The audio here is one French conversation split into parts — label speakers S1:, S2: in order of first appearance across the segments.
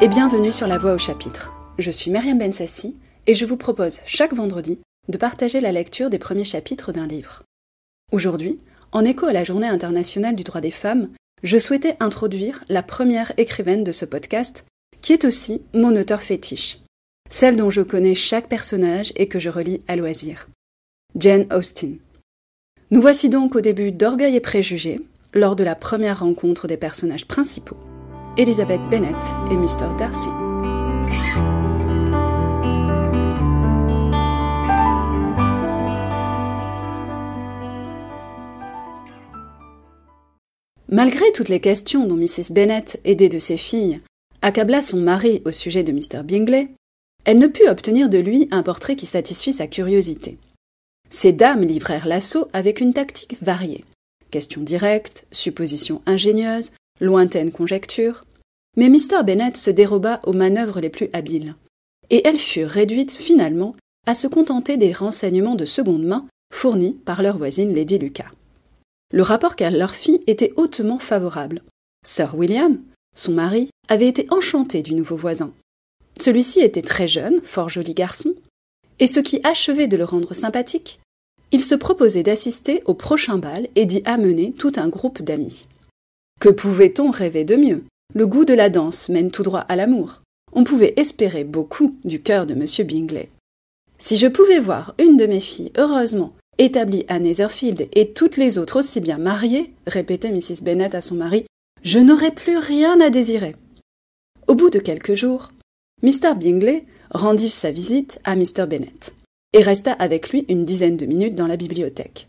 S1: et bienvenue sur La Voix au chapitre. Je suis Myriam Bensassi et je vous propose chaque vendredi de partager la lecture des premiers chapitres d'un livre. Aujourd'hui, en écho à la Journée internationale du droit des femmes, je souhaitais introduire la première écrivaine de ce podcast, qui est aussi mon auteur fétiche, celle dont je connais chaque personnage et que je relis à loisir. Jane Austen. Nous voici donc au début d'Orgueil et Préjugés, lors de la première rencontre des personnages principaux, Elizabeth Bennet et Mr. Darcy. Malgré toutes les questions dont Mrs. Bennet, aidée de ses filles, accabla son mari au sujet de Mr. Bingley, elle ne put obtenir de lui un portrait qui satisfît sa curiosité. Ces dames livrèrent l'assaut avec une tactique variée. Questions directes, suppositions ingénieuses, lointaines conjectures. Mais Mr. Bennet se déroba aux manœuvres les plus habiles. Et elles furent réduites finalement à se contenter des renseignements de seconde main fournis par leur voisine Lady Lucas. Le rapport qu'elle leur fit était hautement favorable. Sir William, son mari, avait été enchanté du nouveau voisin. Celui-ci était très jeune, fort joli garçon, et ce qui achevait de le rendre sympathique, il se proposait d'assister au prochain bal et d'y amener tout un groupe d'amis. Que pouvait-on rêver de mieux? Le goût de la danse mène tout droit à l'amour. On pouvait espérer beaucoup du cœur de M. Bingley. Si je pouvais voir une de mes filles heureusement établie à Netherfield et toutes les autres aussi bien mariées, répétait Mrs. Bennet à son mari, je n'aurais plus rien à désirer. Au bout de quelques jours, Mr. Bingley rendit sa visite à Mr. Bennet et resta avec lui une dizaine de minutes dans la bibliothèque.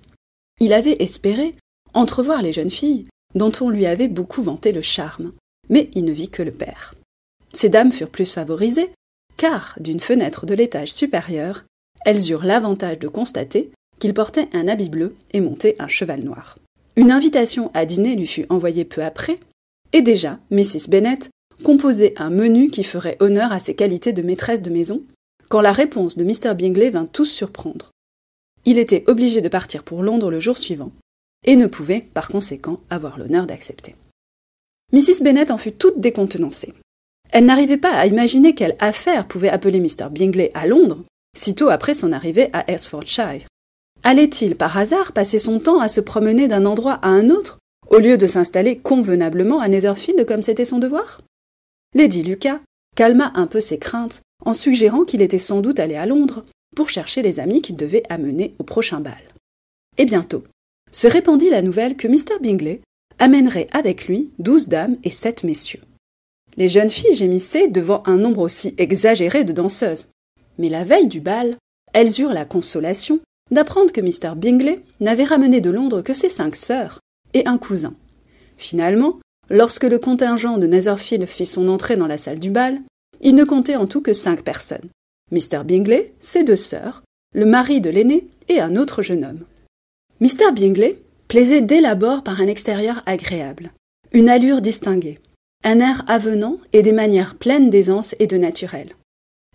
S1: Il avait espéré entrevoir les jeunes filles, dont on lui avait beaucoup vanté le charme, mais il ne vit que le père. Ces dames furent plus favorisées, car, d'une fenêtre de l'étage supérieur, elles eurent l'avantage de constater qu'il portait un habit bleu et montait un cheval noir. Une invitation à dîner lui fut envoyée peu après, et déjà Mrs. Bennet composait un menu qui ferait honneur à ses qualités de maîtresse de maison, quand la réponse de Mr. Bingley vint tous surprendre. Il était obligé de partir pour Londres le jour suivant, et ne pouvait, par conséquent, avoir l'honneur d'accepter. Mrs. Bennet en fut toute décontenancée. Elle n'arrivait pas à imaginer quelle affaire pouvait appeler Mr. Bingley à Londres, sitôt après son arrivée à Hertfordshire. Allait-il par hasard passer son temps à se promener d'un endroit à un autre, au lieu de s'installer convenablement à Netherfield comme c'était son devoir? Lady Lucas calma un peu ses craintes en suggérant qu'il était sans doute allé à Londres pour chercher les amis qu'il devait amener au prochain bal. Et bientôt se répandit la nouvelle que Mr. Bingley amènerait avec lui douze dames et sept messieurs. Les jeunes filles gémissaient devant un nombre aussi exagéré de danseuses. Mais la veille du bal, elles eurent la consolation d'apprendre que Mr. Bingley n'avait ramené de Londres que ses cinq sœurs et un cousin. Finalement, lorsque le contingent de Netherfield fit son entrée dans la salle du bal, il ne comptait en tout que cinq personnes. Mr. Bingley, ses deux sœurs, le mari de l'aîné et un autre jeune homme. Mr. Bingley plaisait dès l'abord par un extérieur agréable, une allure distinguée, un air avenant et des manières pleines d'aisance et de naturel.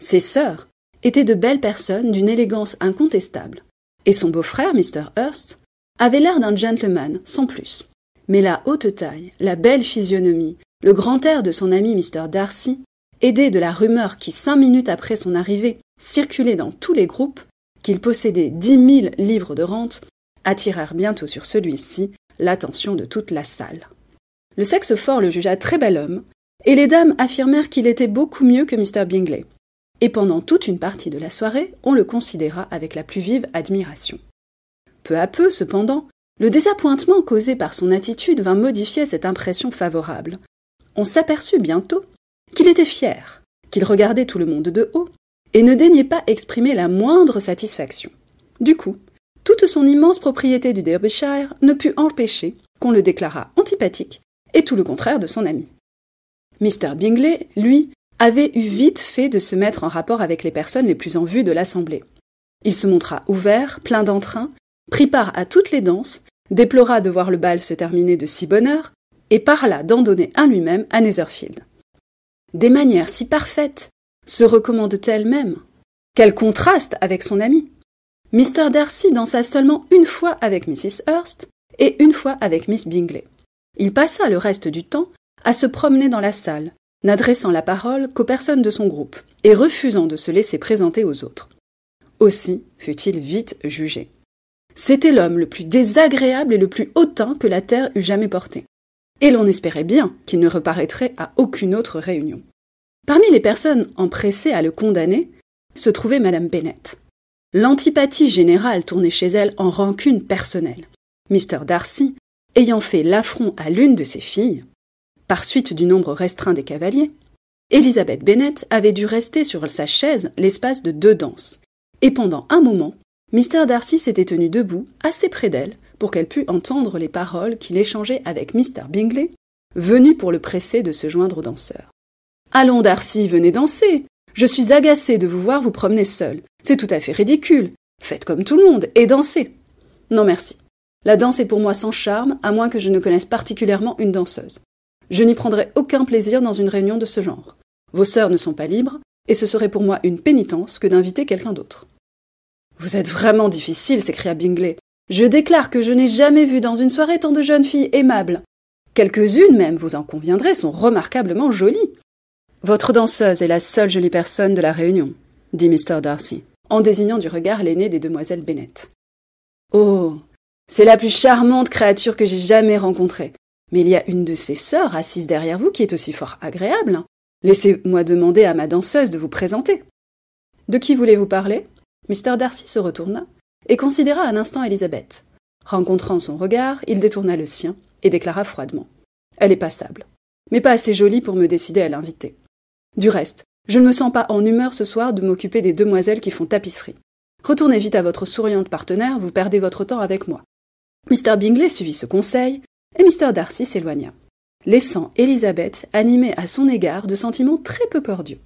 S1: Ses sœurs étaient de belles personnes d'une élégance incontestable, et son beau-frère, Mr. Hurst, avait l'air d'un gentleman, sans plus. Mais la haute taille, la belle physionomie, le grand air de son ami Mr. Darcy aidé de la rumeur qui, cinq minutes après son arrivée, circulait dans tous les groupes, qu'il possédait dix mille livres de rente, attirèrent bientôt sur celui-ci l'attention de toute la salle. Le sexe fort le jugea très bel homme, et les dames affirmèrent qu'il était beaucoup mieux que Mr. Bingley. Et pendant toute une partie de la soirée, on le considéra avec la plus vive admiration. Peu à peu, cependant, le désappointement causé par son attitude vint modifier cette impression favorable. On s'aperçut bientôt qu'il était fier, qu'il regardait tout le monde de haut, et ne daignait pas exprimer la moindre satisfaction. Du coup, toute son immense propriété du Derbyshire ne put empêcher qu'on le déclarât antipathique, et tout le contraire de son ami. Mr. Bingley, lui, avait eu vite fait de se mettre en rapport avec les personnes les plus en vue de l'Assemblée. Il se montra ouvert, plein d'entrain, prit part à toutes les danses, déplora de voir le bal se terminer de si bonne heure, et parla d'en donner un lui-même à Netherfield. Des manières si parfaites se recommandent-elles même? Quel contraste avec son ami Mr. Darcy dansa seulement une fois avec Mrs. Hurst et une fois avec Miss Bingley. Il passa le reste du temps à se promener dans la salle, n'adressant la parole qu'aux personnes de son groupe et refusant de se laisser présenter aux autres. Aussi fut-il vite jugé. C'était l'homme le plus désagréable et le plus hautain que la terre eût jamais porté. Et l'on espérait bien qu'il ne reparaîtrait à aucune autre réunion. Parmi les personnes empressées à le condamner se trouvait Madame Bennett. L'antipathie générale tournait chez elle en rancune personnelle. Mr. Darcy, ayant fait l'affront à l'une de ses filles, par suite du nombre restreint des cavaliers, Elizabeth Bennet avait dû rester sur sa chaise l'espace de deux danses, et pendant un moment, Mr. Darcy s'était tenu debout assez près d'elle pour qu'elle pût entendre les paroles qu'il échangeait avec Mr. Bingley, venu pour le presser de se joindre aux danseurs. Allons, Darcy, venez danser. Je suis agacé de vous voir vous promener seul. C'est tout à fait ridicule. Faites comme tout le monde et dansez. Non, merci. La danse est pour moi sans charme, à moins que je ne connaisse particulièrement une danseuse. Je n'y prendrai aucun plaisir dans une réunion de ce genre. Vos sœurs ne sont pas libres, et ce serait pour moi une pénitence que d'inviter quelqu'un d'autre. Vous êtes vraiment difficile, s'écria Bingley. Je déclare que je n'ai jamais vu dans une soirée tant de jeunes filles aimables. Quelques-unes même, vous en conviendrez, sont remarquablement jolies. Votre danseuse est la seule jolie personne de la réunion, dit Mr. Darcy, en désignant du regard l'aînée des demoiselles Bennet. Oh. C'est la plus charmante créature que j'ai jamais rencontrée. Mais il y a une de ses sœurs assise derrière vous qui est aussi fort agréable. Laissez-moi demander à ma danseuse de vous présenter. De qui voulez-vous parler? Mr. Darcy se retourna et considéra un instant Elisabeth. Rencontrant son regard, il détourna le sien et déclara froidement. Elle est passable, mais pas assez jolie pour me décider à l'inviter. Du reste, je ne me sens pas en humeur ce soir de m'occuper des demoiselles qui font tapisserie. Retournez vite à votre souriante partenaire, vous perdez votre temps avec moi. Mr. Bingley suivit ce conseil, et Mr. Darcy s'éloigna, laissant Elisabeth animée à son égard de sentiments très peu cordiaux.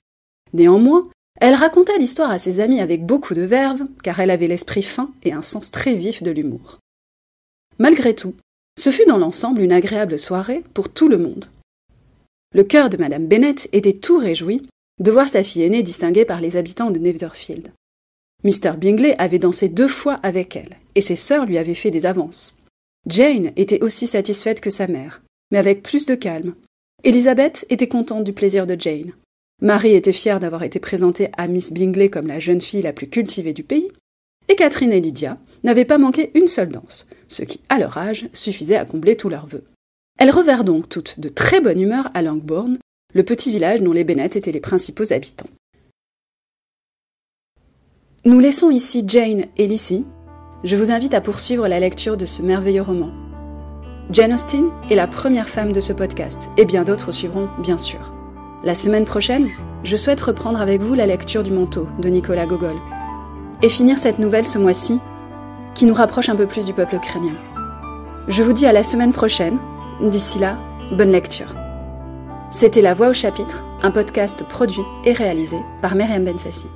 S1: Néanmoins, elle raconta l'histoire à ses amis avec beaucoup de verve, car elle avait l'esprit fin et un sens très vif de l'humour. Malgré tout, ce fut dans l'ensemble une agréable soirée pour tout le monde. Le cœur de Madame Bennet était tout réjoui de voir sa fille aînée distinguée par les habitants de Netherfield. Mr. Bingley avait dansé deux fois avec elle, et ses sœurs lui avaient fait des avances. Jane était aussi satisfaite que sa mère, mais avec plus de calme. Elizabeth était contente du plaisir de Jane. Marie était fière d'avoir été présentée à Miss Bingley comme la jeune fille la plus cultivée du pays, et Catherine et Lydia n'avaient pas manqué une seule danse, ce qui, à leur âge, suffisait à combler tous leurs vœux. Elles revinrent donc toutes de très bonne humeur à Langbourne, le petit village dont les Bennet étaient les principaux habitants. Nous laissons ici Jane et Lizzie. Je vous invite à poursuivre la lecture de ce merveilleux roman. Jane Austen est la première femme de ce podcast, et bien d'autres suivront, bien sûr. La semaine prochaine, je souhaite reprendre avec vous la lecture du manteau de Nicolas Gogol et finir cette nouvelle ce mois-ci qui nous rapproche un peu plus du peuple ukrainien. Je vous dis à la semaine prochaine. D'ici là, bonne lecture. C'était La Voix au chapitre, un podcast produit et réalisé par Myriam Bensassi.